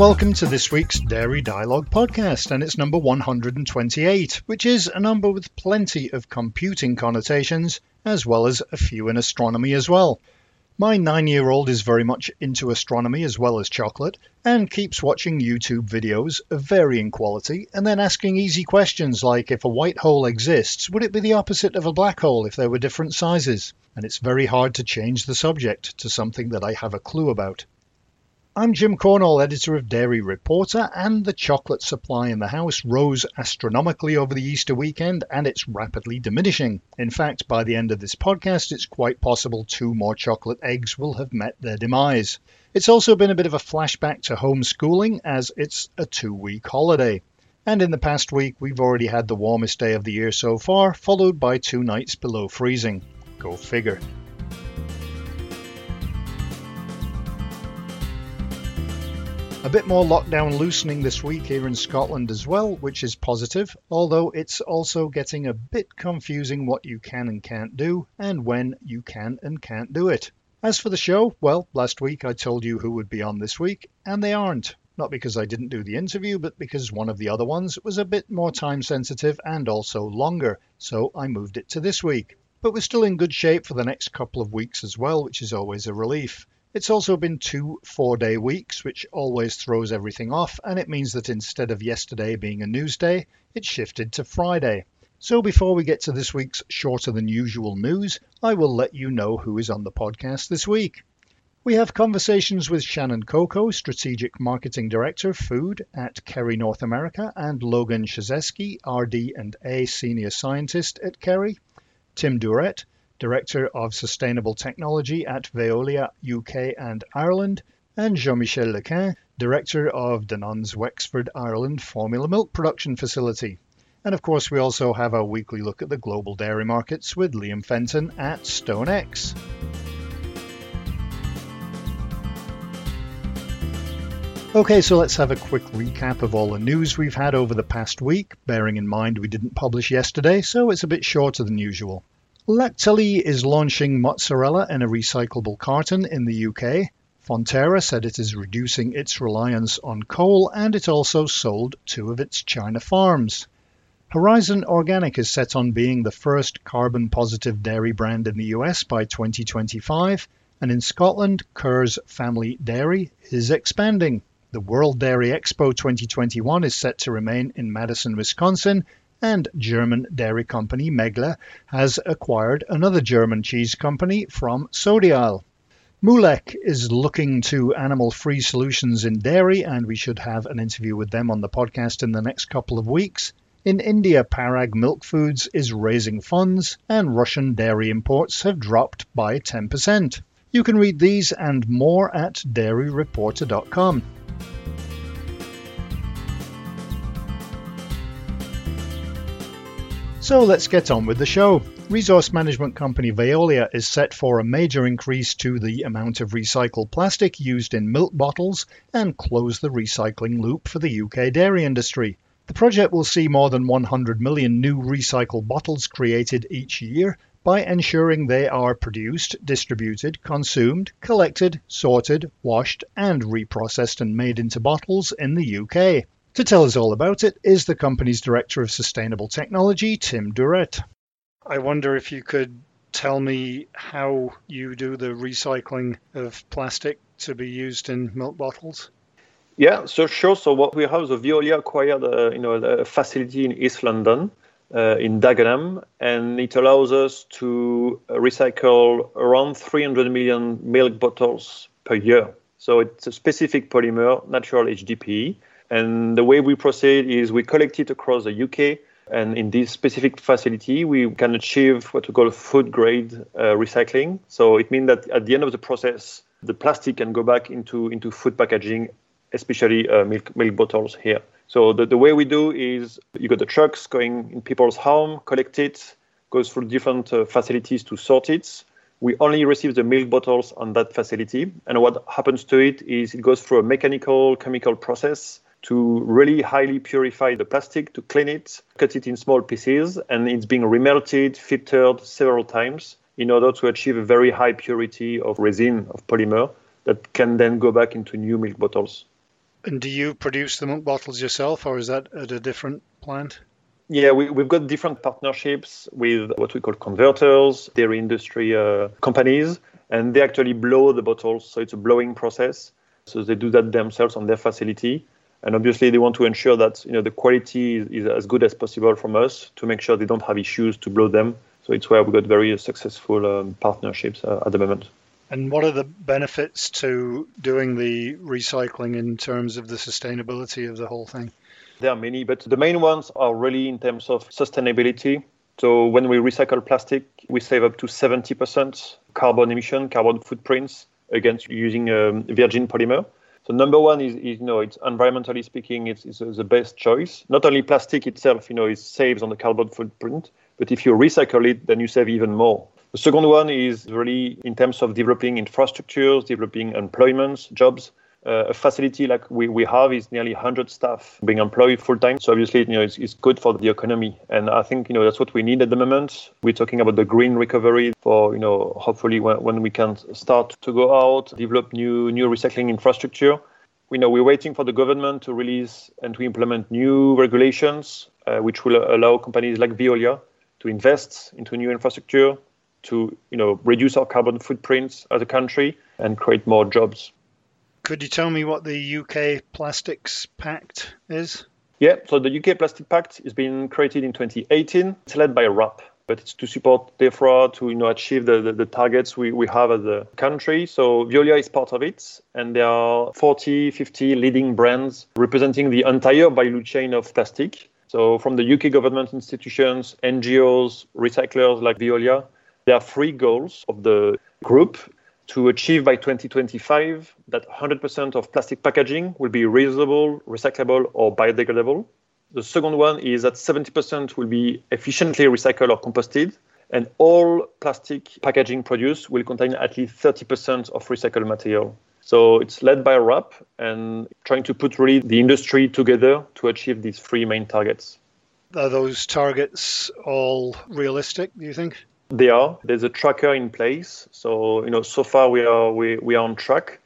Welcome to this week's Dairy Dialogue podcast, and it's number 128, which is a number with plenty of computing connotations, as well as a few in astronomy as well. My nine year old is very much into astronomy as well as chocolate, and keeps watching YouTube videos of varying quality and then asking easy questions like if a white hole exists, would it be the opposite of a black hole if there were different sizes? And it's very hard to change the subject to something that I have a clue about. I'm Jim Cornall, editor of Dairy Reporter, and the chocolate supply in the house rose astronomically over the Easter weekend and it's rapidly diminishing. In fact, by the end of this podcast, it's quite possible two more chocolate eggs will have met their demise. It's also been a bit of a flashback to homeschooling as it's a two week holiday. And in the past week, we've already had the warmest day of the year so far, followed by two nights below freezing. Go figure. A bit more lockdown loosening this week here in Scotland as well, which is positive, although it's also getting a bit confusing what you can and can't do, and when you can and can't do it. As for the show, well, last week I told you who would be on this week, and they aren't. Not because I didn't do the interview, but because one of the other ones was a bit more time sensitive and also longer, so I moved it to this week. But we're still in good shape for the next couple of weeks as well, which is always a relief. It's also been two four day weeks, which always throws everything off, and it means that instead of yesterday being a news day, it shifted to Friday. So before we get to this week's shorter than usual news, I will let you know who is on the podcast this week. We have conversations with Shannon Coco, Strategic Marketing Director, Food at Kerry North America, and Logan Shizeski, RD and A Senior Scientist at Kerry, Tim Durrett, Director of Sustainable Technology at Veolia UK and Ireland, and Jean-Michel Lequin, Director of Danone's Wexford, Ireland formula milk production facility. And of course, we also have our weekly look at the global dairy markets with Liam Fenton at StoneX. Okay, so let's have a quick recap of all the news we've had over the past week, bearing in mind we didn't publish yesterday, so it's a bit shorter than usual. Lactalis is launching mozzarella in a recyclable carton in the UK. Fonterra said it is reducing its reliance on coal and it also sold two of its China farms. Horizon Organic is set on being the first carbon positive dairy brand in the US by 2025, and in Scotland, Kerr's Family Dairy is expanding. The World Dairy Expo 2021 is set to remain in Madison, Wisconsin, and German dairy company Meggle has acquired another German cheese company from Sodiaal. Mulek is looking to animal free solutions in dairy, and we should have an interview with them on the podcast in the next couple of weeks. In India, Parag Milk Foods is raising funds, and Russian dairy imports have dropped by 10%. You can read these and more at dairyreporter.com. So let's get on with the show. Resource management company Veolia is set for a major increase to the amount of recycled plastic used in milk bottles and close the recycling loop for the UK dairy industry. The project will see more than 100 million new recycled bottles created each year by ensuring they are produced, distributed, consumed, collected, sorted, washed, and reprocessed and made into bottles in the UK. To tell us all about it is the company's Director of Sustainable Technology, Tim Durrett. I wonder if you could tell me how you do the recycling of plastic to be used in milk bottles. Yeah, so sure. So what we have, the Veolia acquired, uh, you know, a facility in East London, uh, in Dagenham, and it allows us to recycle around 300 million milk bottles per year. So it's a specific polymer, natural HDPE, and the way we proceed is we collect it across the UK. And in this specific facility, we can achieve what we call food grade uh, recycling. So it means that at the end of the process, the plastic can go back into, into food packaging, especially uh, milk, milk bottles here. So the, the way we do is you got the trucks going in people's home, collect it, goes through different uh, facilities to sort it. We only receive the milk bottles on that facility. And what happens to it is it goes through a mechanical chemical process to really highly purify the plastic, to clean it, cut it in small pieces, and it's being remelted, filtered several times in order to achieve a very high purity of resin, of polymer, that can then go back into new milk bottles. And do you produce the milk bottles yourself, or is that at a different plant? Yeah, we, have got different partnerships with what we call converters, dairy industry uh, companies, and they actually blow the bottles. So it's a blowing process. So they do that themselves on their facility. And obviously, they want to ensure that you know the quality is, is as good as possible from us to make sure they don't have issues to blow them. So it's where we got very successful um, partnerships uh, at the moment. And what are the benefits to doing the recycling in terms of the sustainability of the whole thing? There are many, but the main ones are really in terms of sustainability. So when we recycle plastic, we save up to 70% carbon emission, carbon footprints against using um, virgin polymer. So number one is, is, you know, it's environmentally speaking, it's, it's uh, the best choice. Not only plastic itself, you know, it saves on the carbon footprint, but if you recycle it, then you save even more. The second one is really in terms of developing infrastructures, developing employments, jobs. A facility like we, we have is nearly 100 staff being employed full time. So obviously, you know, it's, it's good for the economy. And I think, you know, that's what we need at the moment. We're talking about the green recovery for, you know, hopefully when, when we can start to go out, develop new, new recycling infrastructure. We know we're waiting for the government to release and to implement new regulations, uh, which will allow companies like Veolia to invest into new infrastructure, to you know reduce our carbon footprints as a country and create more jobs. Could you tell me what the UK Plastics Pact is? Yeah, so the UK Plastic Pact has been created in 2018. It's led by WRAP, but it's to support DEFRA to you know achieve the, the, the, targets we, we have as a country. So Veolia is part of it, and there are 40, 50 leading brands representing the entire value chain of plastic. So from the UK government institutions, NGOs, recyclers like Veolia, there are three goals of the group to achieve by 2025 that 100% of plastic packaging will be reusable, recyclable, or biodegradable. The second one is that 70% will be efficiently recycled or composted, and all plastic packaging produced will contain at least 30% of recycled material. So it's led by WRAP and trying to put really the industry together to achieve these three main targets. Are those targets all realistic, do you think? They are. There's a tracker in place. So, you know, so far we are we, we are on track.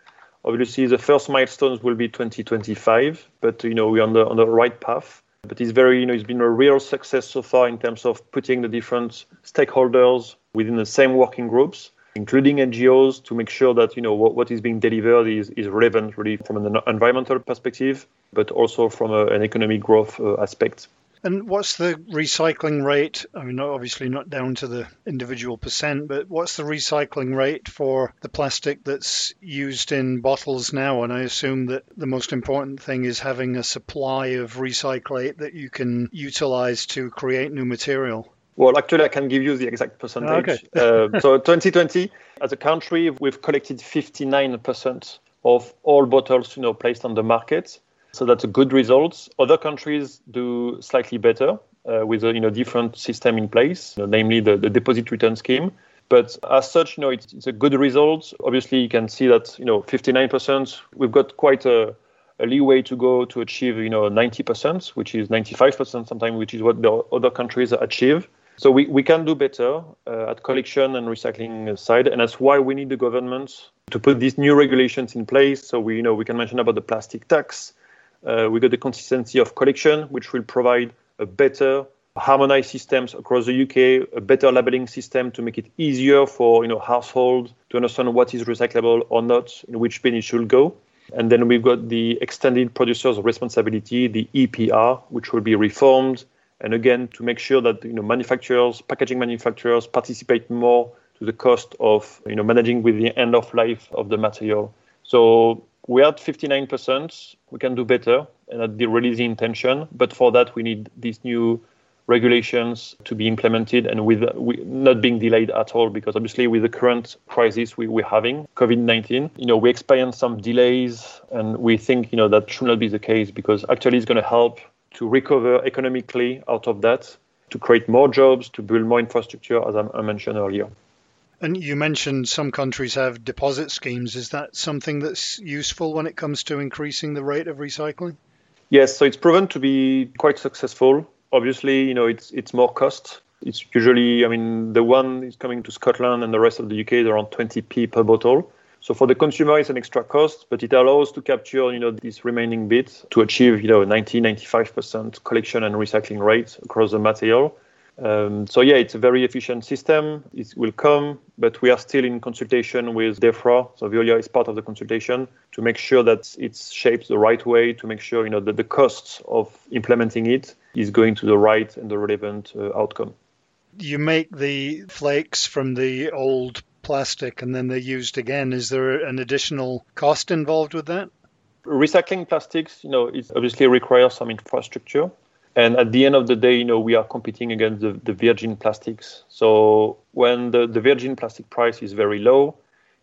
Obviously the first milestones will be 2025, but you know, we're on the on the right path. But it's very, you know, it's been a real success so far in terms of putting the different stakeholders within the same working groups, including NGOs, to make sure that you know what, what is being delivered is, is relevant really from an environmental perspective, but also from a, an economic growth uh, aspect. And what's the recycling rate? I mean, obviously not down to the individual percent, but what's the recycling rate for the plastic that's used in bottles now? And I assume that the most important thing is having a supply of recyclate that you can utilize to create new material. Well, actually, I can give you the exact percentage. Okay. uh, so, 2020, as a country, we've collected 59% of all bottles, you know, placed on the market. So that's a good result. Other countries do slightly better uh, with a you know different system in place, you know, namely the, the deposit return scheme. But as such, you know, it's, it's a good result. Obviously, you can see that you know 59%. We've got quite a, a leeway to go to achieve you know 90%, which is 95% sometimes, which is what the other countries achieve. So we, we can do better uh, at collection and recycling side, and that's why we need the government to put these new regulations in place. So we you know we can mention about the plastic tax, uh, we got the consistency of collection, which will provide a better harmonized systems across the UK, a better labeling system to make it easier for you know households to understand what is recyclable or not, in which bin it should go. And then we've got the extended producer's responsibility, the EPR, which will be reformed. And again, to make sure that you know manufacturers, packaging manufacturers, participate more to the cost of you know managing with the end of life of the material. So we're at 59%. We can do better, and that's the really the intention. But for that, we need these new regulations to be implemented and with not being delayed at all because obviously with the current crisis we, we're having covid-19 you know we experience some delays and we think you know that should not be the case because actually it's going to help to recover economically out of that to create more jobs to build more infrastructure as i mentioned earlier and you mentioned some countries have deposit schemes. Is that something that's useful when it comes to increasing the rate of recycling? Yes, so it's proven to be quite successful. Obviously, you know, it's it's more cost. It's usually, I mean, the one is coming to Scotland and the rest of the UK is around 20p per bottle. So for the consumer, it's an extra cost, but it allows to capture, you know, this remaining bit to achieve, you know, 90, 95% collection and recycling rate across the material. Um, so yeah, it's a very efficient system. It will come, but we are still in consultation with DEFRA. So Veolia is part of the consultation to make sure that it's shaped the right way, to make sure you know that the costs of implementing it is going to the right and the relevant uh, outcome. You make the flakes from the old plastic and then they're used again. Is there an additional cost involved with that? Recycling plastics, you know, it obviously requires some infrastructure. And at the end of the day, you know, we are competing against the, the virgin plastics. So when the, the virgin plastic price is very low,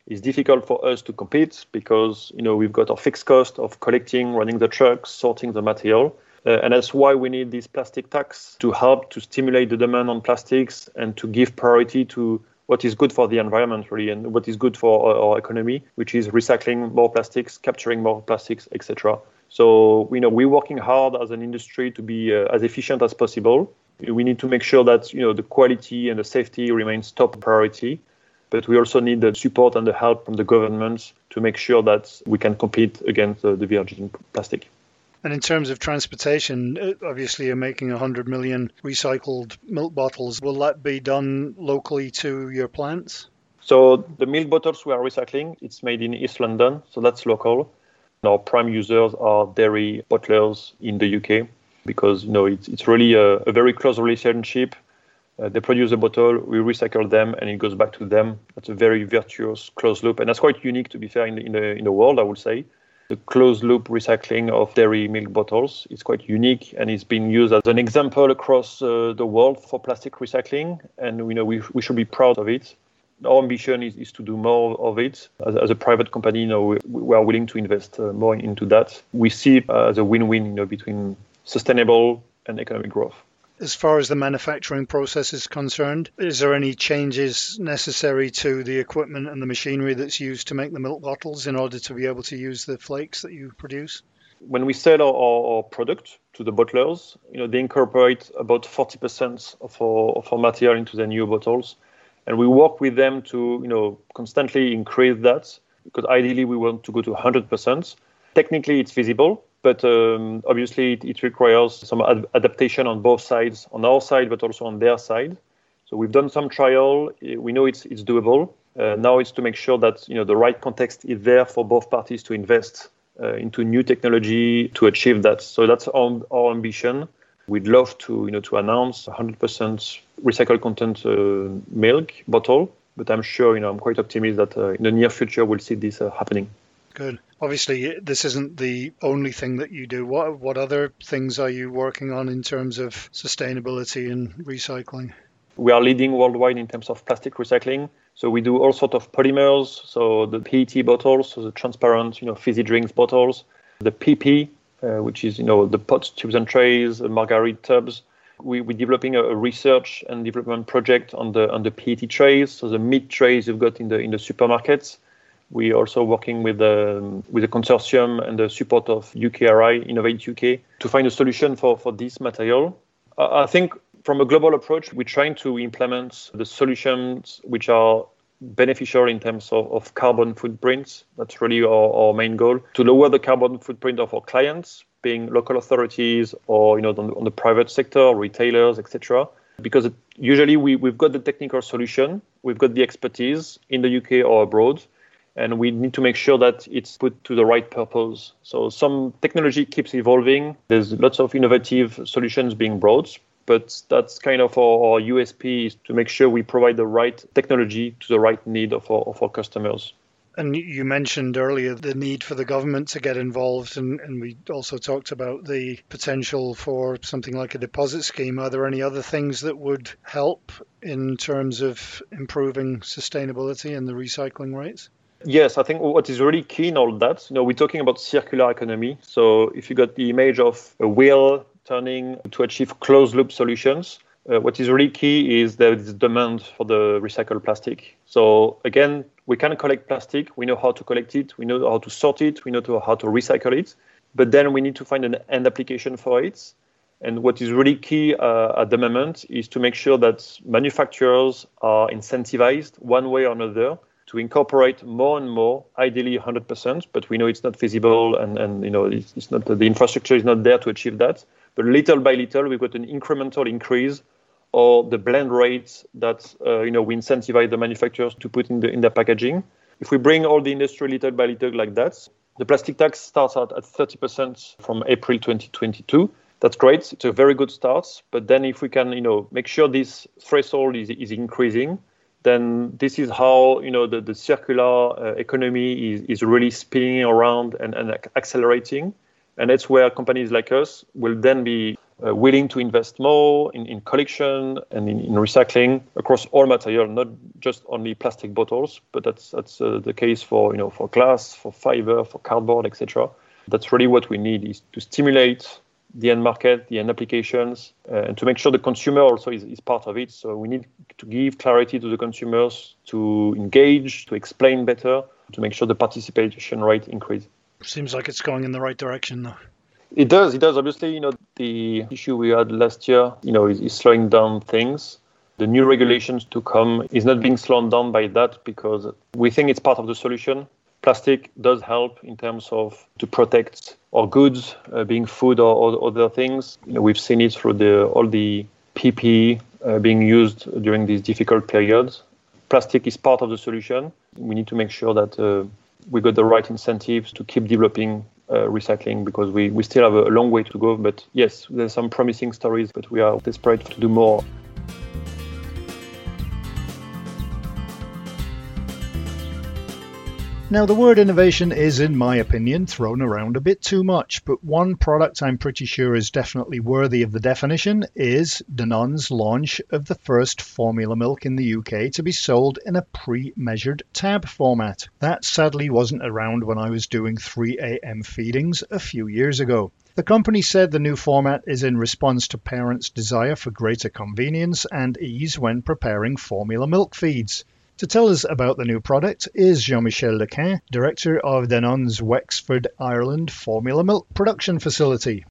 it's difficult for us to compete because, you know, we've got our fixed cost of collecting, running the trucks, sorting the material. Uh, and that's why we need this plastic tax to help to stimulate the demand on plastics and to give priority to what is good for the environment really and what is good for our, our economy, which is recycling more plastics, capturing more plastics, etc. So you know we're working hard as an industry to be uh, as efficient as possible. We need to make sure that you know the quality and the safety remains top priority, but we also need the support and the help from the governments to make sure that we can compete against uh, the virgin plastic. And in terms of transportation, uh, obviously you're making 100 million recycled milk bottles. Will that be done locally to your plants? So the milk bottles we are recycling, it's made in East London, so that's local. Our prime users are dairy bottlers in the UK because you know it's, it's really a, a very close relationship. Uh, they produce a bottle, we recycle them, and it goes back to them. That's a very virtuous closed loop, and that's quite unique to be fair in the, in the, in the world, I would say the closed loop recycling of dairy milk bottles. It's quite unique and it's been used as an example across uh, the world for plastic recycling. And we know we, we should be proud of it. Our ambition is, is to do more of it. As, as a private company, you know, we, we are willing to invest uh, more into that. We see it as a win-win you know, between sustainable and economic growth as far as the manufacturing process is concerned? Is there any changes necessary to the equipment and the machinery that's used to make the milk bottles in order to be able to use the flakes that you produce? When we sell our, our product to the bottlers, you know, they incorporate about 40% of our, of our material into their new bottles. And we work with them to, you know, constantly increase that because ideally we want to go to 100%. Technically, it's feasible but um, obviously it, it, requires some ad- adaptation on both sides, on our side, but also on their side. So we've done some trial. We know it's it's doable. Uh, now it's to make sure that you know the right context is there for both parties to invest uh, into new technology to achieve that. So that's our, our ambition. We'd love to you know to announce 100% recycled content uh, milk bottle, but I'm sure you know I'm quite optimistic that uh, in the near future we'll see this uh, happening. Good. Obviously, this isn't the only thing that you do. What what other things are you working on in terms of sustainability and recycling? We are leading worldwide in terms of plastic recycling. So we do all sorts of polymers. So the PET bottles, so the transparent, you know, fizzy drinks bottles, the PP, uh, which is you know the pots, tubes and trays, margarita tubs. We, we're developing a, a, research and development project on the on the PET trays, so the meat trays you've got in the in the supermarkets. We are also working with the, um, with the consortium and the support of UKRI, Innovate UK, to find a solution for, for this material. I think from a global approach, we're trying to implement the solutions which are beneficial in terms of, of carbon footprints. That's really our, our, main goal to lower the carbon footprint of our clients, being local authorities or you know on the, on the private sector, retailers, etc. Because it, usually we, we've got the technical solution, we've got the expertise in the UK or abroad, and we need to make sure that it's put to the right purpose. So some technology keeps evolving. There's lots of innovative solutions being brought, but that's kind of our, our USP is to make sure we provide the right technology to the right need of our, of our customers. And you mentioned earlier the need for the government to get involved, and, and, we also talked about the potential for something like a deposit scheme. Are there any other things that would help in terms of improving sustainability and the recycling rates? Yes, I think what is really key in all that, you know, we're talking about circular economy. So if you got the image of a wheel turning to achieve closed loop solutions, uh, what is really key is there is demand for the recycled plastic. So again, we can collect plastic. We know how to collect it. We know how to sort it. We know how to recycle it. But then we need to find an end application for it. And what is really key uh, at the moment is to make sure that manufacturers are incentivized one way or another to incorporate more and more, ideally 100%, but we know it's not feasible and, and you know, it's, it's not, the infrastructure is not there to achieve that. But little by little, we've got an incremental increase or the blend rates that uh, you know we incentivize the manufacturers to put in the in their packaging. If we bring all the industry little by little like that, the plastic tax starts out at 30% from April 2022. That's great. It's a very good start. But then if we can, you know, make sure this threshold is, is increasing, then this is how, you know, the, the circular uh, economy is, is really spinning around and, and accelerating. And that's where companies like us will then be uh, willing to invest more in, in collection and in, in, recycling across all material, not just only plastic bottles, but that's that's uh, the case for you know for glass, for fiber, for cardboard, etc. That's really what we need is to stimulate the end market, the end applications, uh, and to make sure the consumer also is, is part of it. So we need to give clarity to the consumers, to engage, to explain better, to make sure the participation rate increase. Seems like it's going in the right direction, though. It does. It does. Obviously, you know, the issue we had last year, you know, is, is slowing down things. The new regulations to come is not being slowed down by that because we think it's part of the solution. Plastic does help in terms of to protect our goods, uh, being food or, or, other things. You know, we've seen it through the all the PPE uh, being used during these difficult periods. Plastic is part of the solution. We need to make sure that uh, we got the right incentives to keep developing uh, recycling because we, we still have a long way to go. But yes, there's some promising stories, but we are desperate to do more. Now, the word innovation is, in my opinion, thrown around a bit too much, but one product I'm pretty sure is definitely worthy of the definition is Danone's launch of the first formula milk in the UK to be sold in a pre measured tab format. That sadly wasn't around when I was doing 3am feedings a few years ago. The company said the new format is in response to parents' desire for greater convenience and ease when preparing formula milk feeds. To tell us about the new product is Jean-Michel Lequin, Director of Danone's Wexford, Ireland formula milk production facility.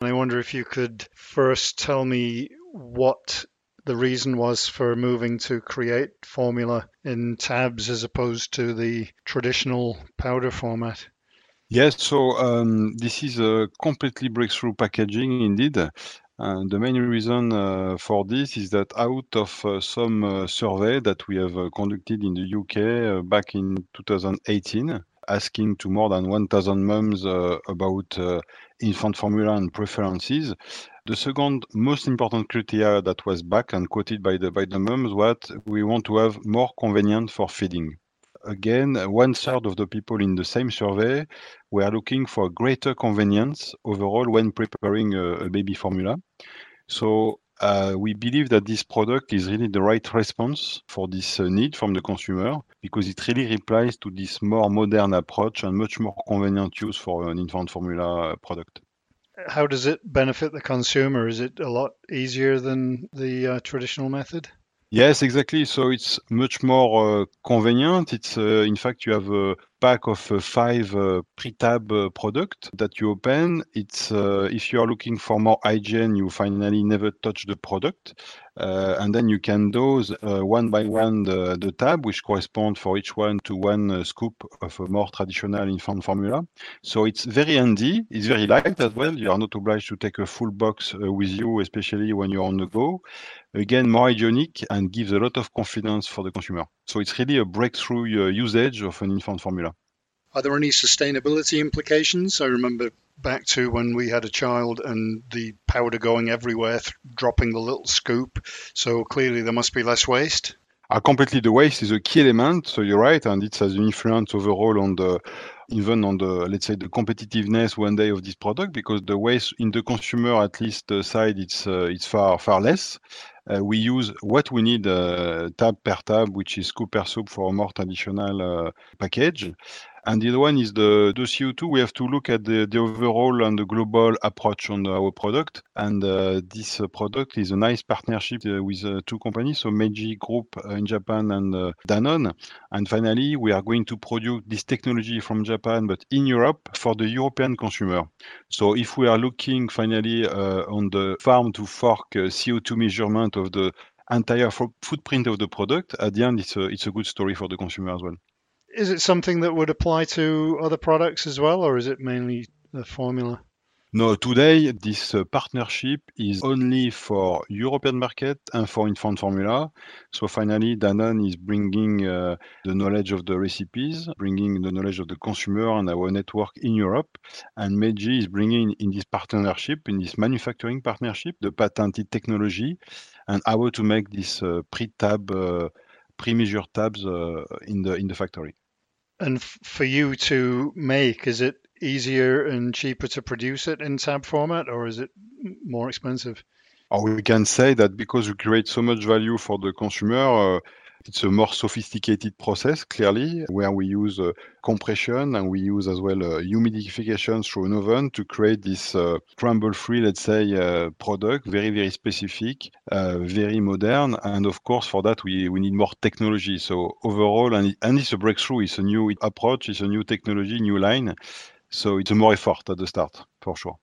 I wonder if you could first tell me what the reason was for moving to create formula in tabs as opposed to the traditional powder format. Yes, so um, this is a completely breakthrough packaging indeed. And the main reason uh, for this is that out of uh, some uh, survey that we have conducted in the UK back in 2018, asking to more than 1,000 moms about infant formula and preferences, the second most important criteria that was back and quoted by the by the moms was we want to have more convenient for feeding again, one third of the people in the same survey were looking for greater convenience overall when preparing a, a baby formula. So uh, we believe that this product is really the right response for this uh, need from the consumer because it really replies to this more modern approach and much more convenient use for an infant formula product. How does it benefit the consumer? Is it a lot easier than the uh, traditional method? Yes, exactly. So it's much more uh, convenient. It's uh, in fact you have a pack of uh, five uh, pre-tab uh, product that you open. It's uh, if you are looking for more hygiene, you finally never touch the product, Uh, and then you can dose uh, one by one the, the tab, which correspond for each one to one uh, scoop of a more traditional infant formula. So it's very handy. It's very light as well. You are not obliged to take a full box with you, especially when you're on the go again more hygienic and gives a lot of confidence for the consumer. So it's really a breakthrough uh, usage of an infant formula. Are there any sustainability implications? I remember back to when we had a child and the powder going everywhere, th- dropping the little scoop. So clearly there must be less waste. Uh, completely, the waste is a key element. So you're right, and it has an influence overall on the even on the let's say the competitiveness one day of this product because the waste in the consumer at least uh, side it's uh, it's far far less uh, we use what we need uh, tab per tab, which is scoop per soup for a more traditional uh, package. And the other one is the, the CO2. We have to look at the, overall and the global approach on our product. And uh, this uh, product is a nice partnership uh, with two companies, so Meiji Group in Japan and Danone. And finally, we are going to produce this technology from Japan, but in Europe for the European consumer. So if we are looking finally on the farm to fork CO2 measurement of the entire footprint of the product, at the end, it's a good story for the consumer as well. Is it something that would apply to other products as well, or is it mainly the formula? No, today this uh, partnership is only for European market and for infant formula. So finally, Danone is bringing uh, the knowledge of the recipes, bringing the knowledge of the consumer and our network in Europe. And Meiji is bringing in this partnership, in this manufacturing partnership, the patented technology and how to make this uh, pre-tab, uh, pre-measured tabs uh, in the in the factory. And f- for you to make, is it easier and cheaper to produce it in tab format, or is it more expensive? Or we can say that because we create so much value for the consumer, uh, it's a more sophisticated process, clearly, where we use uh, compression and we use as well uh, humidification through an oven to create this uh, crumble-free, let's say, uh, product, very, very specific, uh, very modern. And of course, for that, we, we need more technology. So overall, and, and it's a breakthrough, it's a new approach, it's a new technology, new line. So it's a more effort at the start, for sure.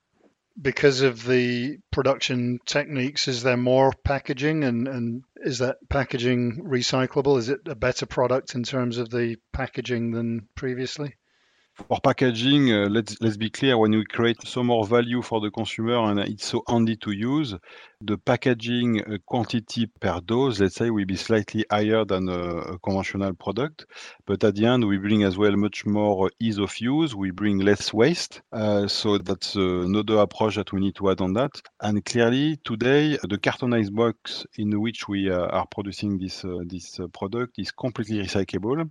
Because of the production techniques, is there more packaging and, and is that packaging recyclable? Is it a better product in terms of the packaging than previously? For packaging, uh, let's let's be clear, when we create so more value for the consumer and it's so handy to use, the packaging uh, quantity per dose, let's say, will be slightly higher than a, conventional product. But at the end, we bring as well much more ease of use. We bring less waste. Uh, so that's uh, another approach that we need to add on that. And clearly, today, the cartonized box in which we uh, are producing this uh, this product is completely recyclable.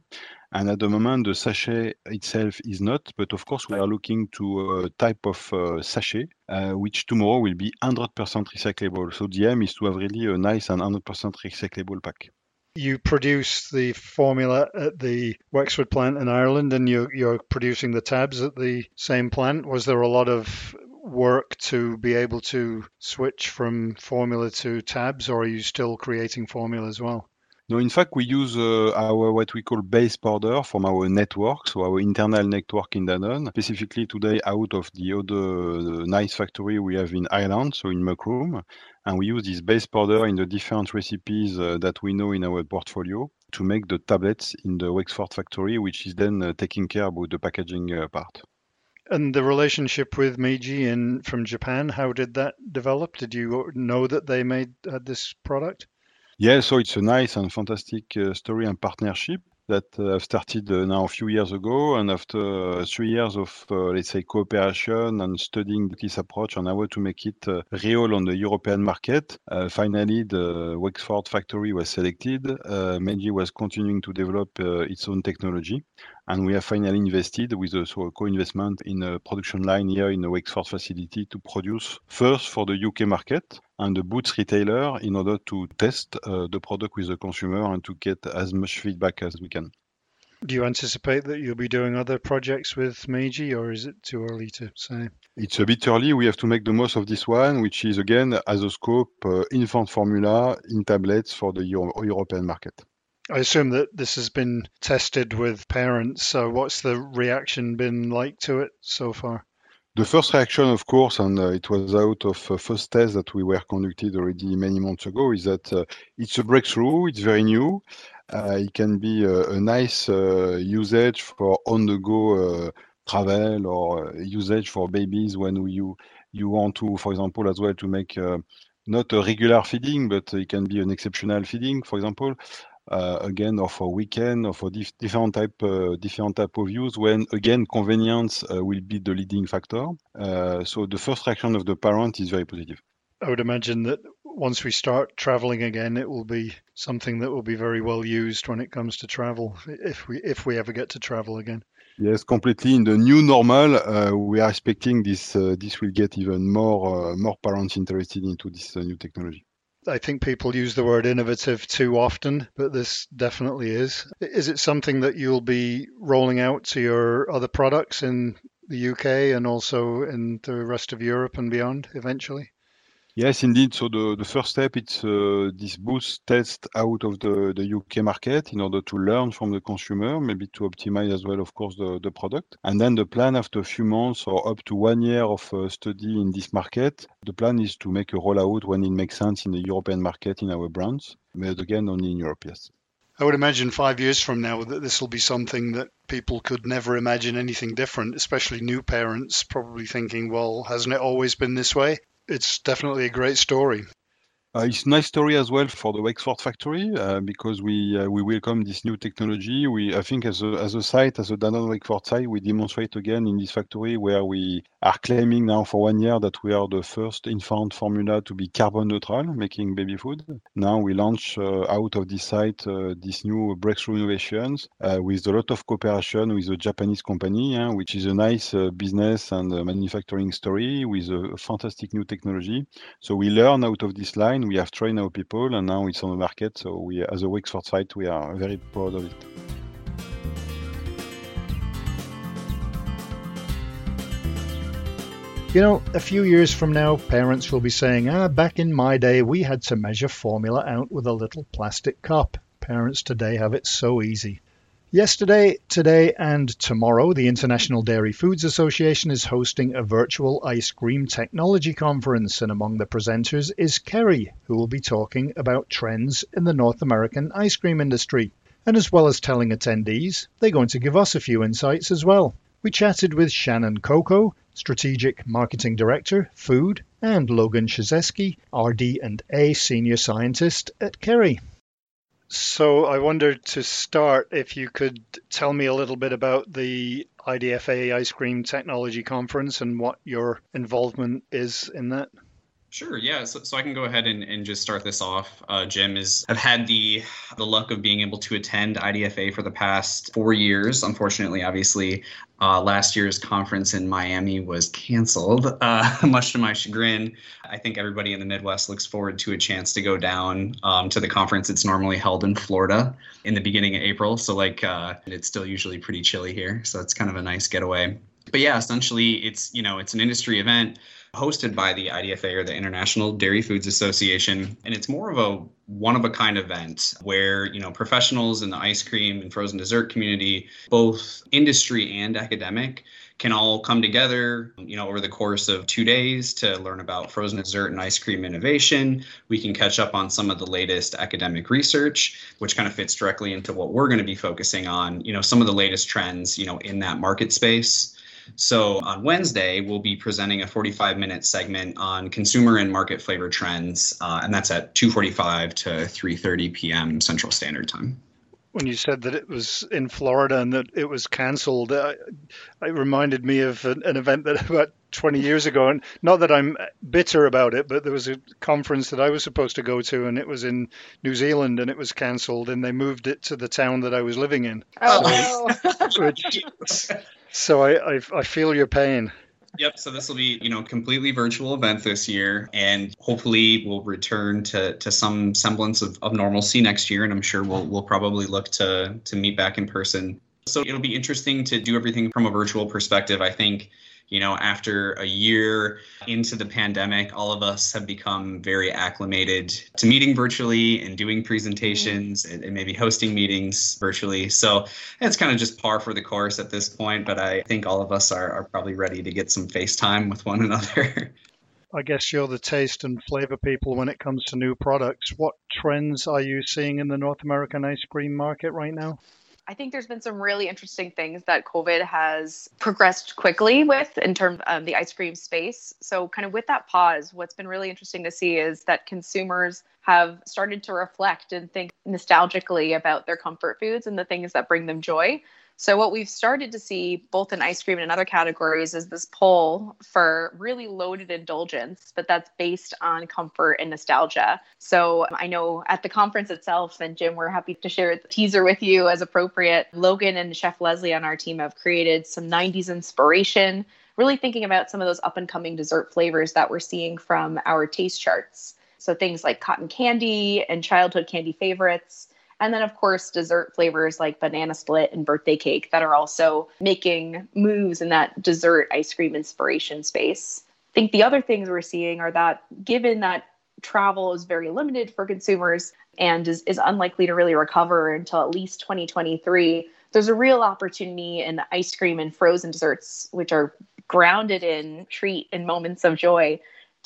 And at the moment, the sachet itself is not, but of course, we are looking to a type of uh, sachet, uh, Uh, which tomorrow will be 100% recyclable. So the aim is to have really a nice and 100% recyclable pack. You produce the formula at the Wexford plant in Ireland, and you're, you're producing the tabs at the same plant. Was there a lot of work to be able to switch from formula to tabs, or are you still creating formula as well? No, in fact, we use uh, our what we call base powder from our network, so our internal network in Danone, specifically today out of the other nice factory we have in Ireland, so in Macroom. And we use this base powder in the different recipes uh, that we know in our portfolio to make the tablets in the Wexford factory, which is then uh, taking care about the packaging uh, part. And the relationship with Meiji in from Japan, how did that develop? Did you know that they made had this product? Yeah, so it's a nice and fantastic uh, story and partnership that uh, I've started uh, now a few years ago. And after three years of, let's say, cooperation and studying this approach and how to make it real on the European market, finally the Wexford factory was selected. Meiji was continuing to develop its own technology. And we have finally invested with a so co-investment in a production line here in the Wexford facility to produce first for the UK market and the Boots retailer in order to test uh, the product with the consumer and to get as much feedback as we can. Do you anticipate that you'll be doing other projects with Meiji, or is it too early to say? It's a bit early. We have to make the most of this one, which is again as a scope uh, infant formula in tablets for the Euro- European market. I assume that this has been tested with parents. So, what's the reaction been like to it so far? The first reaction, of course, and uh, it was out of uh, first tests that we were conducted already many months ago, is that uh, it's a breakthrough. It's very new. Uh, it can be a, a nice uh, usage for on-the-go uh, travel or usage for babies when you you want to, for example, as well to make not a regular feeding, but it can be an exceptional feeding, for example. Uh, again or for weekend or for dif different type uh, different type of use when again convenience uh, will be the leading factor. so the first reaction of the parent is very positive. I would imagine that once we start traveling again, it will be something that will be very well used when it comes to travel, if we if we ever get to travel again. Yes, completely. In the new normal, uh, we are expecting this uh, this will get even more uh, more parents interested into this new technology. I think people use the word innovative too often, but this definitely is. Is it something that you'll be rolling out to your other products in the UK and also in the rest of Europe and beyond eventually? Yes, indeed. So the, the first step it's uh, this Boots test out of the, the UK market in order to learn from the consumer, maybe to optimize as well, of course, the, the product. And then the plan after a few months or up to one year of uh, study in this market, the plan is to make a rollout when it makes sense in the European market in our brands. but again, only in Europe, yes. I would imagine five years from now that this will be something that people could never imagine anything different, especially new parents probably thinking, well, hasn't it always been this way? It's definitely a great story. Uh, it's a nice story as well for the Wexford factory uh, because we uh, we welcome this new technology. We I think as a as a site as a Danone Wexford site we demonstrate again in this factory where we are claiming now for one year that we are the first infant formula to be carbon neutral making baby food. Now we launch out of this site these new breakthrough innovations with a lot of cooperation with a Japanese company, which is a nice business and manufacturing story with a fantastic new technology. So we learn out of this line we have trained our people, and now it's on the market. So we, as a Wexford site, we are very proud of it. You know, a few years from now, parents will be saying, ah, back in my day, we had to measure formula out with a little plastic cup. Parents today have it so easy. Yesterday, today, and tomorrow, the International Dairy Foods Association is hosting a virtual ice cream technology conference, and among the presenters is Kerry, who will be talking about trends in the North American ice cream industry. And as well as telling attendees, they're going to give us a few insights as well. We chatted with Shannon Coco, Strategic Marketing Director, Food, and Logan Shizeski, RD&A Senior Scientist at Kerry. So I wondered to start if you could tell me a little bit about the IDFA Ice Cream Technology Conference and what your involvement is in that. Sure. Yeah. So, so I can go ahead and, and just start this off. Uh, Jim is I've had the the luck of being able to attend IDFA for the past four years. Unfortunately, obviously, uh, last year's conference in Miami was canceled, uh, much to my chagrin. I think everybody in the Midwest looks forward to a chance to go down um, to the conference. It's normally held in Florida in the beginning of April, so like uh, it's still usually pretty chilly here, so it's kind of a nice getaway. But yeah, essentially, it's you know it's an industry event hosted by the IDFA or the International Dairy Foods Association. And it's more of a one of a kind event where, you know, professionals in the ice cream and frozen dessert community, both industry and academic, can all come together, you know, over the course of two days to learn about frozen dessert and ice cream innovation. We can catch up on some of the latest academic research, which kind of fits directly into what we're going to be focusing on, you know, some of the latest trends, you know, in that market space. So on Wednesday, we'll be presenting a 45 minute segment on consumer and market flavor trends, uh, and that's at 2:45 to 3:30 p.m. Central Standard Time. When you said that it was in Florida and that it was cancelled, uh, it reminded me of an, an event that about 20 years ago. And not that I'm bitter about it, but there was a conference that I was supposed to go to, and it was in New Zealand, and it was cancelled, and they moved it to the town that I was living in. Oh, so, which, so I, I, I feel your pain. Yep. So this will be, you know, completely virtual event this year, and hopefully we'll return to to some semblance of, of normalcy next year. And I'm sure we'll we'll probably look to to meet back in person. So it'll be interesting to do everything from a virtual perspective. I think you know, after a year into the pandemic, all of us have become very acclimated to meeting virtually and doing presentations mm-hmm. and, and, maybe hosting meetings virtually. So it's kind of just par for the course at this point, but I think all of us are, are probably ready to get some FaceTime with one another. I guess you're the taste and flavor people when it comes to new products. What trends are you seeing in the North American ice cream market right now? I think there's been some really interesting things that COVID has progressed quickly with in terms of um, the ice cream space. So, kind of with that pause, what's been really interesting to see is that consumers have started to reflect and think nostalgically about their comfort foods and the things that bring them joy. So, what we've started to see both in ice cream and in other categories is this pull for really loaded indulgence, but that's based on comfort and nostalgia. So, I know at the conference itself, and Jim, we're happy to share the teaser with you as appropriate. Logan and Chef Leslie on our team have created some 90s inspiration, really thinking about some of those up and coming dessert flavors that we're seeing from our taste charts. So, things like cotton candy and childhood candy favorites and then, of course, dessert flavors like banana split and birthday cake that are also making moves in that dessert ice cream inspiration space. I think the other things we're seeing are that given that travel is very limited for consumers and is, is unlikely to really recover until at least 2023, there's a real opportunity in ice cream and frozen desserts, which are grounded in treat and moments of joy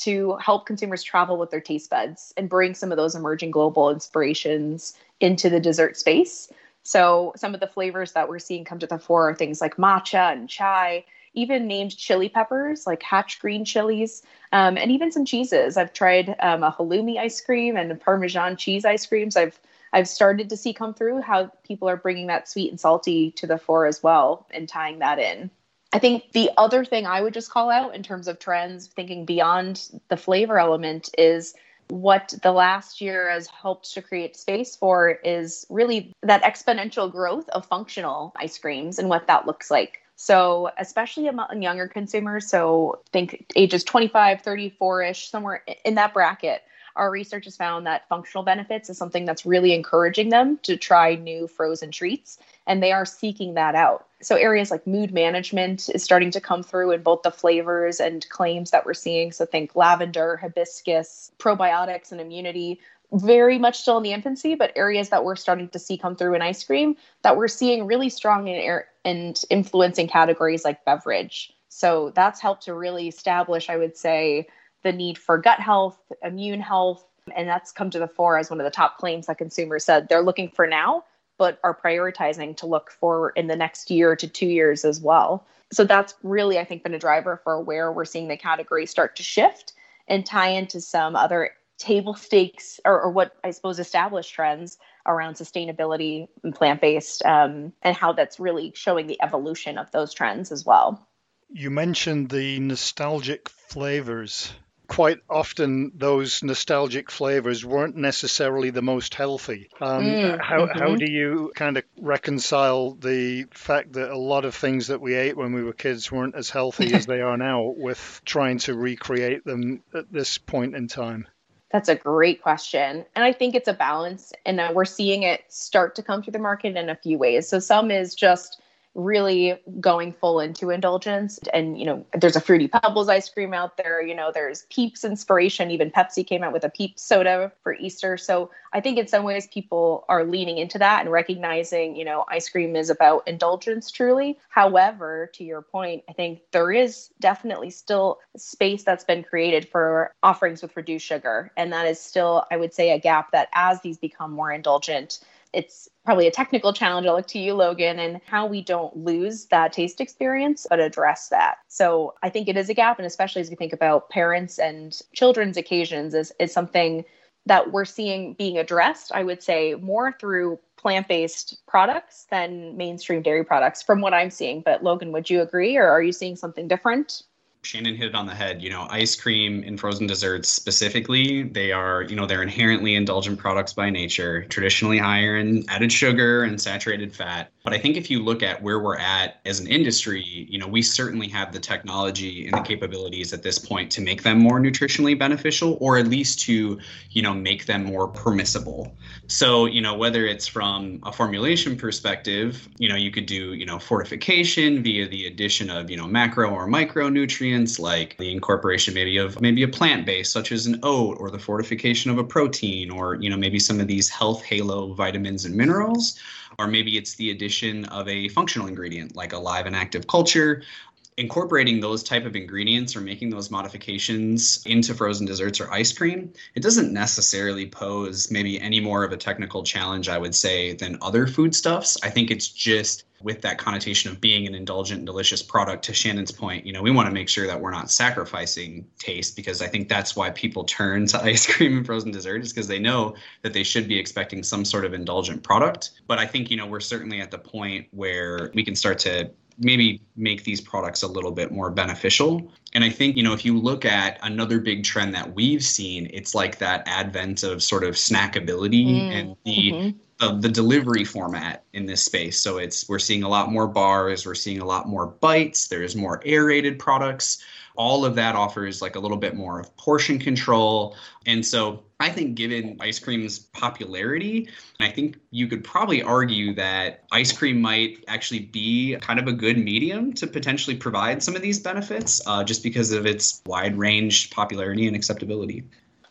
to help consumers travel with their taste buds and bring some of those emerging global inspirations into the dessert space. So, some of the flavors that we're seeing come to the fore are things like matcha and chai, even named chili peppers like hatch green chilies, um, and even some cheeses. I've tried um, a halloumi ice cream and Parmesan cheese ice creams. I've I've started to see come through how people are bringing that sweet and salty to the fore as well and tying that in. I think the other thing I would just call out in terms of trends, thinking beyond the flavor element, is what the last year has helped to create space for is really that exponential growth of functional ice creams and what that looks like. So, especially among younger consumers, so think ages 25, 34 ish, somewhere in that bracket, our research has found that functional benefits is something that's really encouraging them to try new frozen treats, and they are seeking that out. So, areas like mood management is starting to come through in both the flavors and claims that we're seeing. So, think lavender, hibiscus, probiotics, and immunity. Very much still in the infancy, but areas that we're starting to see come through in ice cream that we're seeing really strong in air and influencing categories like beverage. So that's helped to really establish, I would say, the need for gut health, immune health, and that's come to the fore as one of the top claims that consumers said they're looking for now, but are prioritizing to look for in the next year to two years as well. So that's really, I think, been a driver for where we're seeing the category start to shift and tie into some other table stakes or, or what I suppose established trends around sustainability and plant based, um, and how that's really showing the evolution of those trends as well. You mentioned the nostalgic flavors quite often those nostalgic flavors weren't necessarily the most healthy. Um, mm, how, mm-hmm. how do you kind of reconcile the fact that a lot of things that we ate when we were kids weren't as healthy as they are now with trying to recreate them at this point in time? That's a great question. And I think it's a balance. And uh, we're seeing it start to come through the market in a few ways. So some is just really going full into indulgence. And you know there's a fruity pebbles ice cream out there you know there's peeps inspiration even pepsi came out with a peeps soda for easter. So i think in some ways people are leaning into that and recognizing you know ice cream is about indulgence truly. However to your point i think there is definitely still space that's been created for offerings with reduced sugar. And that is still i would say a gap that as these become more indulgent it's probably a technical challenge. I'll look to you, Logan, and how we don't lose that taste experience, but address that. So I think it is a gap, and especially as we think about parents and children's occasions, is, is something that we're seeing being addressed, I would say, more through plant based products than mainstream dairy products from what I'm seeing. But Logan, would you agree, or are you seeing something different? Shannon hit it on the head. You know, ice cream and frozen desserts specifically, they are, you know, they're inherently indulgent products by nature, traditionally higher in added sugar and saturated fat. But I think if you look at where we're at as an industry, you know, we certainly have the technology and the capabilities at this point to make them more nutritionally beneficial or at least to, you know, make them more permissible. So, you know, whether it's from a formulation perspective, you know, you could do, you know, fortification via the addition of, you know, macro or micronutrients nutrients like the incorporation maybe of maybe a plant base such as an oat or the fortification of a protein or you know maybe some of these health halo vitamins and minerals or maybe it's the addition of a functional ingredient like a live and active culture incorporating those type of ingredients or making those modifications into frozen desserts or ice cream it doesn't necessarily pose maybe any more of a technical challenge i would say than other foodstuffs. I think it's just with that connotation of being an indulgent and delicious product to shannon's point you know we want to make sure that we're not sacrificing taste because i think that's why people turn to ice cream and frozen dessert is because they know that they should be expecting some sort of indulgent product. But i think you know we're certainly at the point where we can start to maybe make these products a little bit more beneficial. And I think, you know, if you look at another big trend that we've seen, it's like that advent of sort of snackability mm, and the mm-hmm. the, the delivery format in this space. So it's we're seeing a lot more bars, we're seeing a lot more bites, there's more aerated products all of that offers like a little bit more of portion control. And so I think given ice cream's popularity, I think you could probably argue that ice cream might actually be kind of a good medium to potentially provide some of these benefits uh, just because of its wide range popularity and acceptability.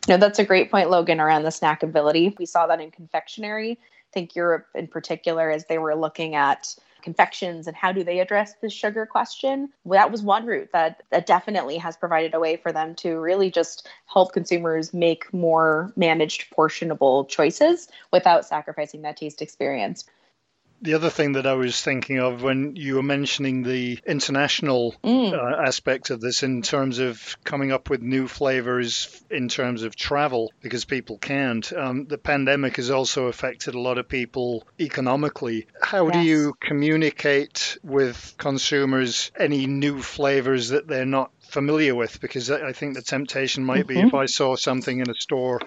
No, that's a great point, Logan, around the snackability. We saw that in confectionery. I think Europe in particular, as they were looking at confections and how do they address the sugar question. Well, that was one route that, that definitely has provided a way for them to really just help consumers make more managed, portionable choices without sacrificing that taste experience. The other thing that I was thinking of when you were mentioning the international mm. uh, aspect of this in terms of coming up with new flavors in terms of travel, because people can't. Um, the pandemic has also affected a lot of people economically. How yes. do you communicate with consumers any new flavors that they're not familiar with because I think the temptation might mm-hmm. be if I saw something in a store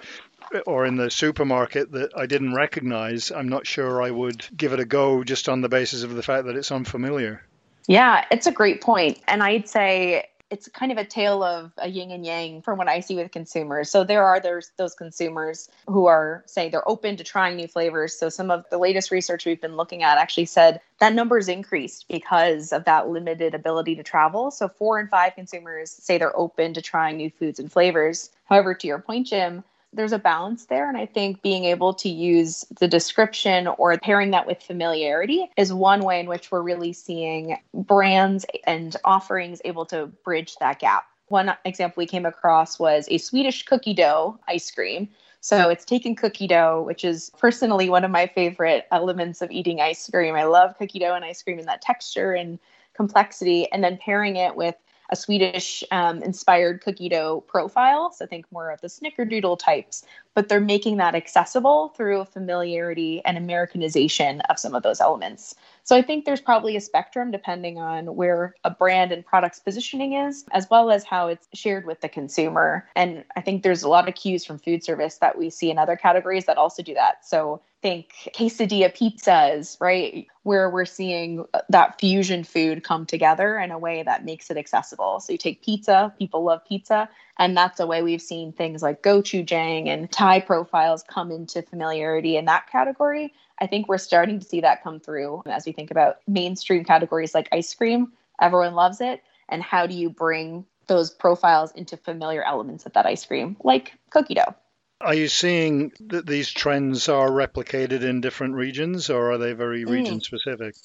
or in the supermarket that I didn't recognize, I'm not sure I would give it a go just on the basis of the fact that it's unfamiliar. Yeah, it's a great point. And I'd say it's kind of a tale of a yin and yang from what I see with consumers. So there are those those consumers who are saying they're open to trying new flavors. So some of the latest research we've been looking at actually said that number's increased because of that limited ability to travel. So four and five consumers say they're open to trying new foods and flavors. However, to your point, Jim, there's a balance there. And I think being able to use the description or pairing that with familiarity is one way in which we're really seeing brands and offerings able to bridge that gap. One example we came across was a Swedish cookie dough ice cream. So it's taking cookie dough, which is personally one of my favorite elements of eating ice cream. I love cookie dough and ice cream and that texture and complexity, and then pairing it with a Swedish um, inspired cookie dough profile. So think more of the snickerdoodle types, but they're making that accessible through a familiarity and Americanization of some of those elements. So I think there's probably a spectrum depending on where a brand and product's positioning is, as well as how it's shared with the consumer. And I think there's a lot of cues from food service that we see in other categories that also do that. So think quesadilla pizzas, right? Where we're seeing that fusion food come together in a way that makes it accessible. So you take pizza, people love pizza, and that's a way we've seen things like gochujang and Thai profiles come into familiarity in that category. I think we're starting to see that come through as we think about mainstream categories like ice cream. Everyone loves it. And how do you bring those profiles into familiar elements of that ice cream, like cookie dough? Are you seeing that these trends are replicated in different regions or are they very mm. region specific?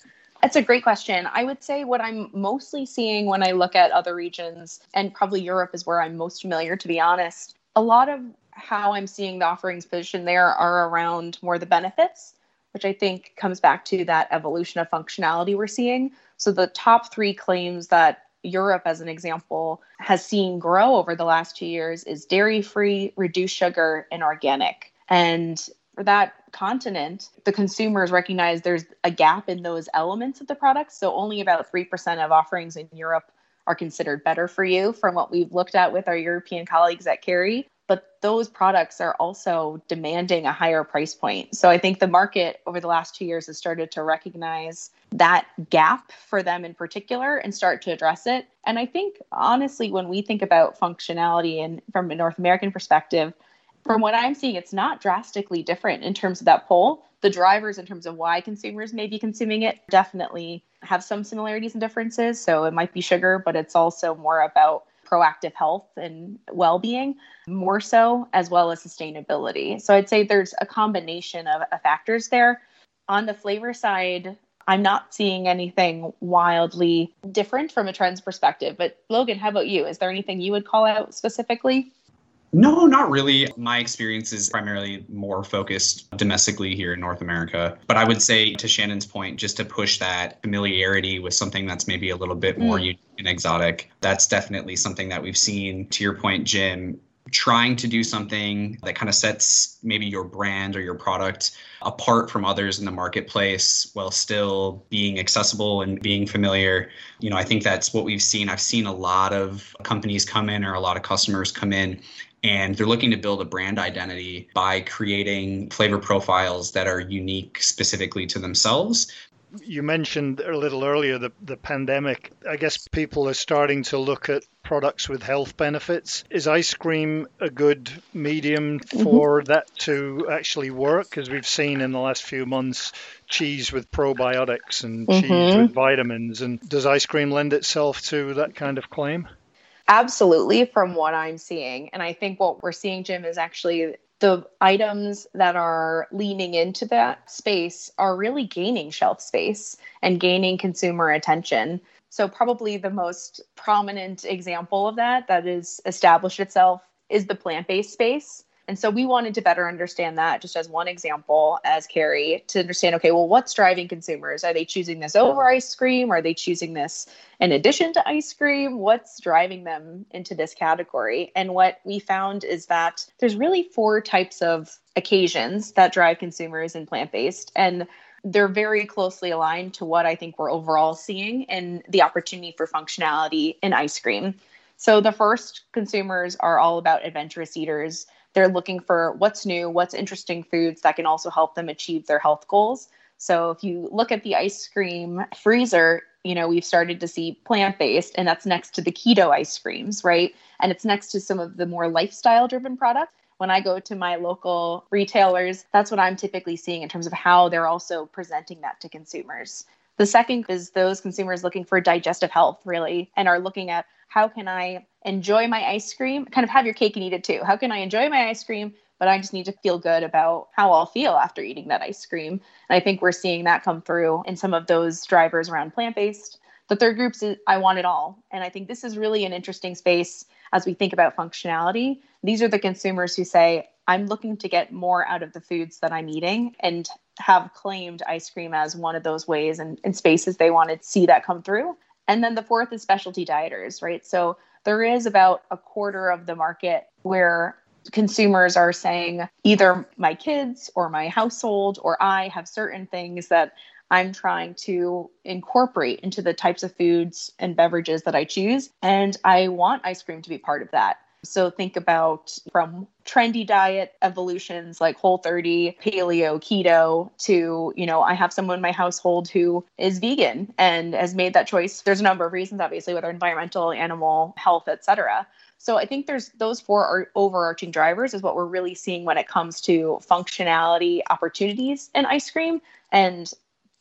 That's a great question. I would say what I'm mostly seeing when I look at other regions, and probably Europe is where I'm most familiar, to be honest. A lot of how I'm seeing the offerings position there are around more the benefits, which I think comes back to that evolution of functionality we're seeing. So the top three claims that Europe, as an example, has seen grow over the last two years is dairy free, reduced sugar, and organic. And for that continent, the consumers recognize there's a gap in those elements of the products. So only about 3% of offerings in Europe are considered better for you from what we've looked at with our European colleagues at Kerry those products are also demanding a higher price point. So I think the market over the last two years has started to recognize that gap for them in particular and start to address it. And I think honestly, when we think about functionality and from a North American perspective, from what I'm seeing, it's not drastically different in terms of that poll. The drivers, in terms of why consumers may be consuming it, definitely have some similarities and differences. So it might be sugar, but it's also more about proactive health and well being more so, as well as sustainability. So I'd say there's a combination of, of factors there. On the flavor side, I'm not seeing anything wildly different from a trends perspective. But Logan, how about you? Is there anything you would call out specifically? No, not really. My experience is primarily more focused domestically here in North America. But I would say, to Shannon's point, just to push that familiarity with something that's maybe a little bit more mm. unique and exotic, that's definitely something that we've seen. To your point, Jim, trying to do something that kind of sets maybe your brand or your product apart from others in the marketplace while still being accessible and being familiar. You know, I think that's what we've seen. I've seen a lot of companies come in or a lot of customers come in and they're looking to build a brand identity by creating flavor profiles that are unique specifically to themselves. You mentioned a little earlier the, the pandemic. I guess people are starting to look at products with health benefits. Is ice cream a good medium mm-hmm. for mm-hmm. that to actually work? As we've seen in the last few months cheese with probiotics and mm-hmm. cheese with vitamins. And does ice cream lend itself to that kind of claim? Absolutely, from what I'm seeing. And I think what we're seeing, Jim, is actually the items that are leaning into that space are really gaining shelf space and gaining consumer attention. So, probably the most prominent example of that that has established itself is the plant based space. And so we wanted to better understand that just as one example, as Kerry, to understand okay, well, what's driving consumers? Are they choosing this over ice cream? Are they choosing this in addition to ice cream? What's driving them into this category? And what we found is that there's really four types of occasions that drive consumers in plant based. And they're very closely aligned to what I think we're overall seeing in the opportunity for functionality in ice cream. So the first consumers are all about adventurous eaters. They're looking for what's new, what's interesting foods that can also help them achieve their health goals. So if you look at the ice cream freezer, you know, we've started to see plant based, and that's next to the keto ice creams, right? And it's next to some of the more lifestyle driven products. When I go to my local retailers, that's what I'm typically seeing in terms of how they're also presenting that to consumers. The second is those consumers looking for digestive health, really, and are looking at how can I enjoy my ice cream? Kind of have your cake and eat it too. How can I enjoy my ice cream, but I just need to feel good about how I'll feel after eating that ice cream? And I think we're seeing that come through in some of those drivers around plant based. The third group is I want it all. And I think this is really an interesting space as we think about functionality. These are the consumers who say, I'm looking to get more out of the foods that I'm eating and have claimed ice cream as one of those ways and, and spaces they want to see that come through. And then the fourth is specialty dieters, right? So there is about a quarter of the market where consumers are saying either my kids or my household or I have certain things that I'm trying to incorporate into the types of foods and beverages that I choose. And I want ice cream to be part of that. So think about from trendy diet evolutions like whole 30, paleo, keto to, you know, I have someone in my household who is vegan and has made that choice. There's a number of reasons obviously whether environmental, animal health, etc. So I think there's those four are overarching drivers is what we're really seeing when it comes to functionality opportunities in ice cream and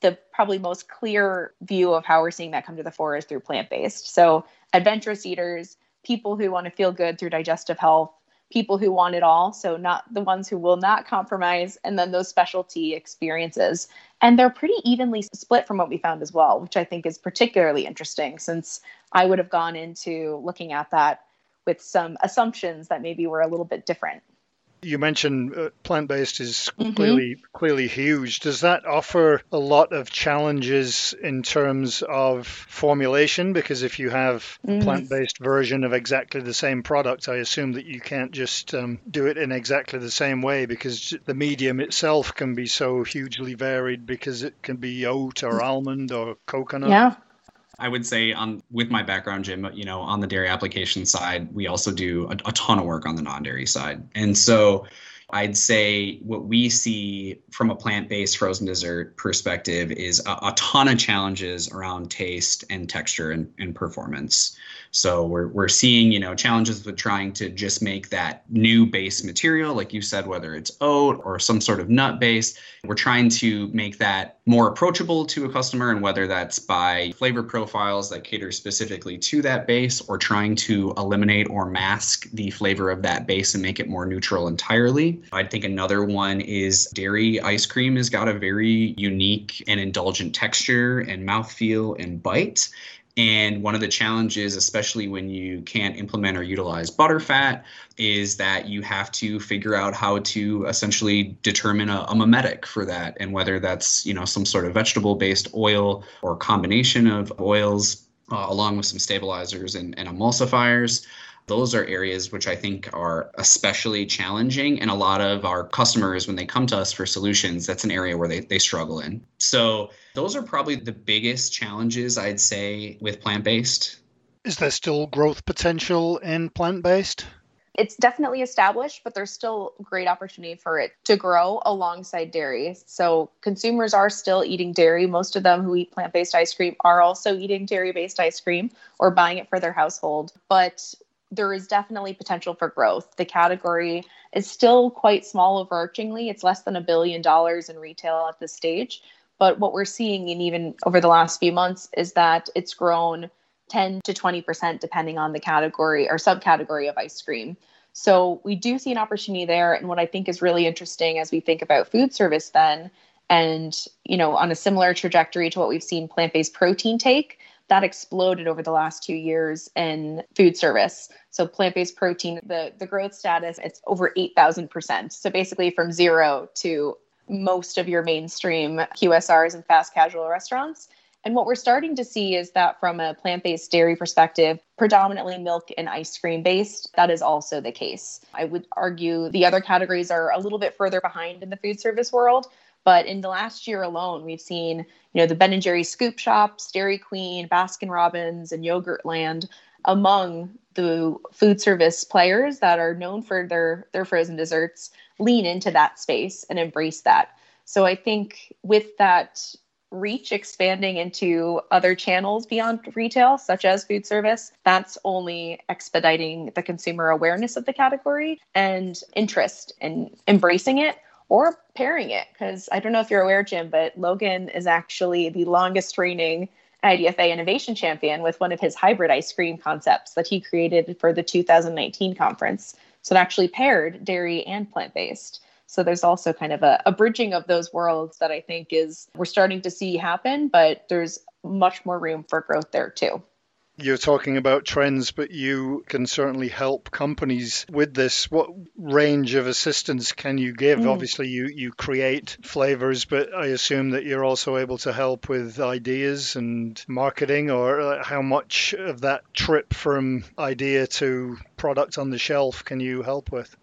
the probably most clear view of how we're seeing that come to the fore is through plant-based. So adventurous eaters, people who want to feel good through digestive health, people who want it all, so not the ones who will not compromise, and then those specialty experiences. And they're pretty evenly split from what we found as well, which I think is particularly interesting since I would have gone into looking at that with some assumptions that maybe were a little bit different. You mentioned uh, plant-based is mm-hmm. clearly clearly huge. Does that offer a lot of challenges in terms of formulation? Because if you have mm. a plant-based version of exactly the same product, I assume that you can't just um, do it in exactly the same way because the medium itself can be so hugely varied because it can be oat or almond or coconut. Yeah. I would say on with my background, Jim, you know, on the dairy application side, we also do a, a ton of work on the non-dairy side. And so I'd say what we see from a plant-based frozen dessert perspective is a, a ton of challenges around taste and texture and, and performance. So we're, we're seeing, you know, challenges with trying to just make that new base material, like you said, whether it's oat or some sort of nut base. We're trying to make that more approachable to a customer, and whether that's by flavor profiles that cater specifically to that base or trying to eliminate or mask the flavor of that base and make it more neutral entirely. I think another one is dairy ice cream has got a very unique and indulgent texture and mouthfeel and bite. And one of the challenges, especially when you can't implement or utilize butterfat, is that you have to figure out how to essentially determine a, a mimetic for that, and whether that's you know some sort of vegetable-based oil or combination of oils, uh, along with some stabilizers and, and emulsifiers those are areas which I think are especially challenging. And a lot of our customers, when they come to us for solutions, that's an area where they, they struggle in. So those are probably the biggest challenges I'd say with plant based. Is there still growth potential in plant based? It's definitely established, but there's still great opportunity for it to grow alongside dairy. So consumers are still eating dairy. Most of them who eat plant based ice cream are also eating dairy based ice cream or buying it for their household. But there is definitely potential for growth. The category is still quite small overarchingly. It's less than a billion dollars in retail at this stage. But what we're seeing, and even over the last few months, is that it's grown 10 to 20% depending on the category or subcategory of ice cream. So we do see an opportunity there. And what I think is really interesting as we think about food service then, and you know, on a similar trajectory to what we've seen plant-based protein take, that exploded over the last two years in food service. So plant-based protein, the the growth status, it's over eight thousand percent. So basically from zero to most of your mainstream QSRs and fast casual restaurants. And what we're starting to see is that from a plant based dairy perspective, predominantly milk and ice cream based, that is also the case. I would argue the other categories are a little bit further behind in the food service world. But in the last year alone, we've seen, you know, the Ben and Jerry's Scoop Shops, Dairy Queen, Baskin Robbins, and Yogurtland among the food service players that are known for their their frozen desserts lean into that space and embrace that. So I think with that reach expanding into other channels beyond retail, such as food service, that's only expediting the consumer awareness of the category and interest in embracing it or pairing it. Because I don't know if you're aware, Jim, but Logan is actually the longest reigning IDFA innovation champion with one of his hybrid ice cream concepts that he created for the 2019 conference. So it actually paired dairy and plant based. So there's also kind of a, a bridging of those worlds that I think is we're starting to see happen, but there's much more room for growth there too. You're talking about trends, but you can certainly help companies with this. What range of assistance can you give? Mm. Obviously, you, you create flavors, but I assume that you're also able to help with ideas and marketing, or uh, how much of that trip from idea to product on the shelf can you help with?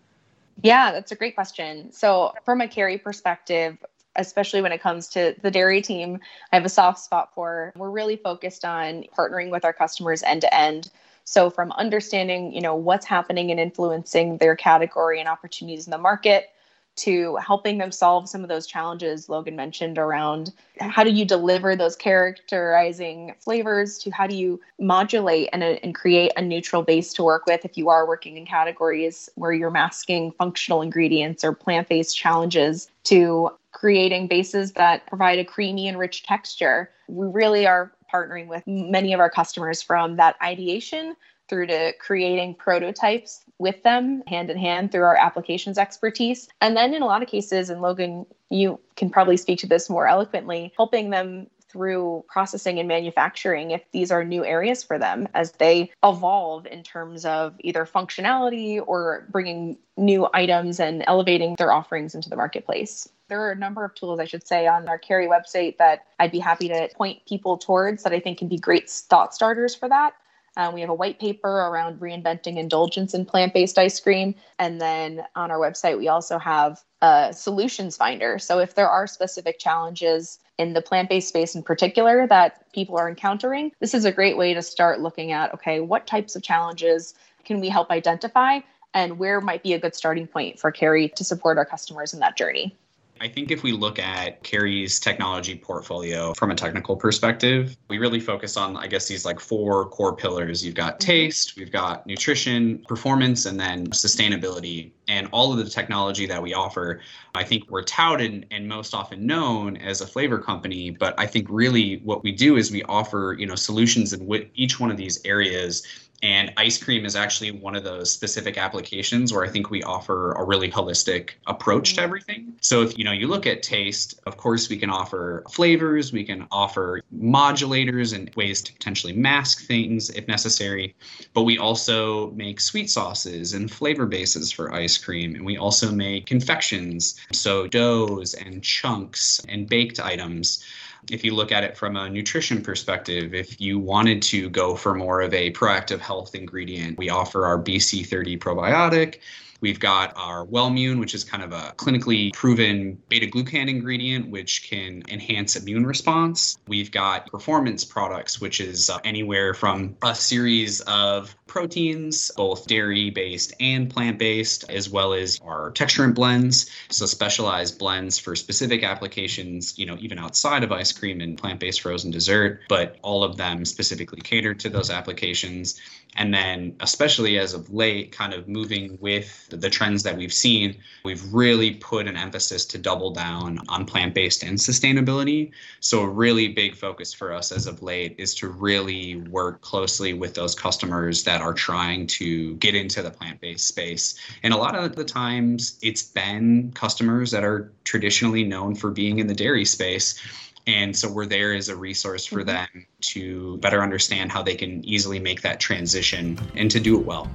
Yeah, that's a great question. So, from a Kerry perspective, especially when it comes to the dairy team, I have a soft spot for. We're really focused on partnering with our customers end to end. So from understanding, you know, what's happening and influencing their category and opportunities in the market to helping them solve some of those challenges Logan mentioned around how do you deliver those characterizing flavors to how do you modulate and, uh, and create a neutral base to work with if you are working in categories where you're masking functional ingredients or plant-based challenges to creating bases that provide a creamy and rich texture. We really are partnering with many of our customers from that ideation through to creating prototypes with them hand in hand through our applications expertise. And then in a lot of cases, and Logan, you can probably speak to this more eloquently, helping them through processing and manufacturing if these are new areas for them as they evolve in terms of either functionality or bringing new items and elevating their offerings into the marketplace. There are a number of tools, I should say, on our Kerry website that I'd be happy to point people towards that I think can be great thought starters for that. Um, we have a white paper around reinventing indulgence in plant based ice cream. And then on our website, we also have a solutions finder. So if there are specific challenges in the plant based space in particular that people are encountering, this is a great way to start looking at okay, what types of challenges can we help identify? And where might be a good starting point for Kerry to support our customers in that journey? I think if we look at Kerry's technology portfolio from a technical perspective, we really focus on, I guess, these like four core pillars. You've got mm-hmm. taste, we've got nutrition, performance, and then sustainability. And all of the technology that we offer, I think we're touted and most often known as a flavor company. But I think really what we do is we offer, you know, solutions in each one of these areas and ice cream is actually one of those specific applications where I think we offer a really holistic approach to mm-hmm. everything. So if you know you look at taste, of course we can offer flavors, we can offer modulators and ways to potentially mask things if necessary, but we also make sweet sauces and flavor bases for ice cream and we also make confections, so doughs and chunks and baked items if you look at it from a nutrition perspective, if you wanted to go for more of a proactive health ingredient, we offer our BC30 probiotic. We've got our Wellmune, which is kind of a clinically proven beta glucan ingredient, which can enhance immune response. We've got performance products, which is uh, anywhere from a series of proteins, both dairy based and plant based, as well as our texturant blends. So, specialized blends for specific applications, you know, even outside of ice cream and plant based frozen dessert, but all of them specifically catered to those applications. And then, especially as of late, kind of moving with the trends that we've seen, we've really put an emphasis to double down on plant based and sustainability. So, a really big focus for us as of late is to really work closely with those customers that are trying to get into the plant based space. And a lot of the times, it's been customers that are traditionally known for being in the dairy space. And so we're there as a resource for mm-hmm. them to better understand how they can easily make that transition and to do it well.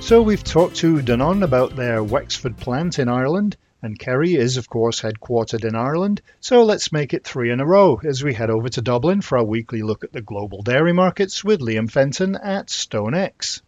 So we've talked to Danone about their Wexford plant in Ireland, and Kerry is, of course, headquartered in Ireland. So let's make it three in a row as we head over to Dublin for our weekly look at the global dairy markets with Liam Fenton at StoneX.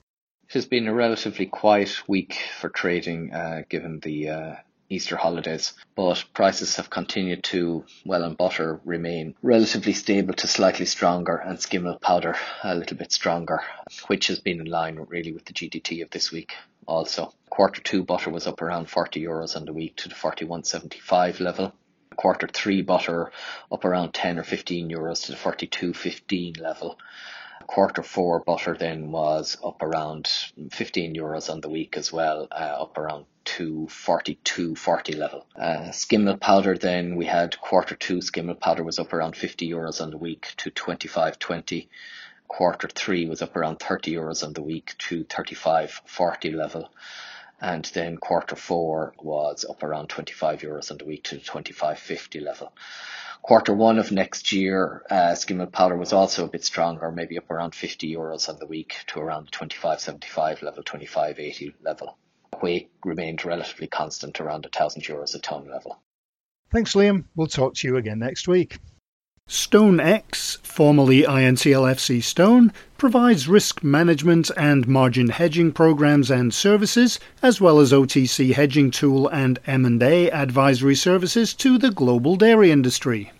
It has been a relatively quiet week for trading, uh, given the uh, Easter holidays, but prices have continued to, well, and butter remain relatively stable to slightly stronger, and skim milk powder a little bit stronger, which has been in line really with the GDT of this week. Also, quarter two butter was up around 40 euros on the week to the 41.75 level. Quarter three butter up around 10 or 15 euros to the 42.15 level quarter four butter then was up around 15 euros on the week as well, uh, up around to 42.40 level. Uh, skim milk powder then we had quarter two skim milk powder was up around 50 euros on the week to 25.20. Quarter three was up around 30 euros on the week to 35, 40 level. And then quarter four was up around 25 euros on the week to 25.50 level. Quarter one of next year, uh, skim milk powder was also a bit stronger, maybe up around 50 euros on the week to around the 25.75 level, 25.80 level. Whey remained relatively constant around 1,000 euros a tonne level. Thanks, Liam. We'll talk to you again next week. StoneX, formerly INTL FCStone, provides risk management and margin hedging programs and services, as well as OTC hedging tool and M&A advisory services to the global dairy industry.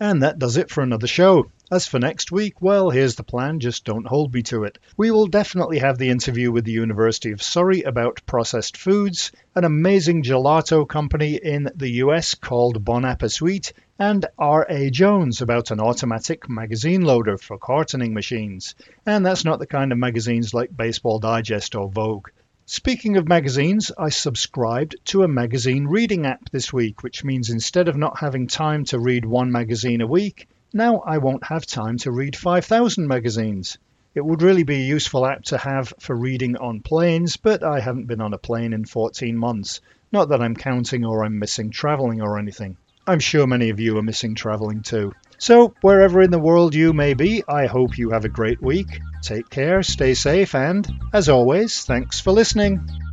And that does it for another show. As for next week, well, here's the plan, just don't hold me to it. We will definitely have the interview with the University of Surrey about processed foods, an amazing gelato company in the US called Bon Appetit, and R.A. Jones about an automatic magazine loader for cartoning machines. And that's not the kind of magazines like Baseball Digest or Vogue. Speaking of magazines, I subscribed to a magazine reading app this week, which means instead of not having time to read one magazine a week, now I won't have time to read 5,000 magazines. It would really be a useful app to have for reading on planes, but I haven't been on a plane in 14 months. Not that I'm counting or I'm missing traveling or anything. I'm sure many of you are missing traveling too. So, wherever in the world you may be, I hope you have a great week. Take care, stay safe, and, as always, thanks for listening.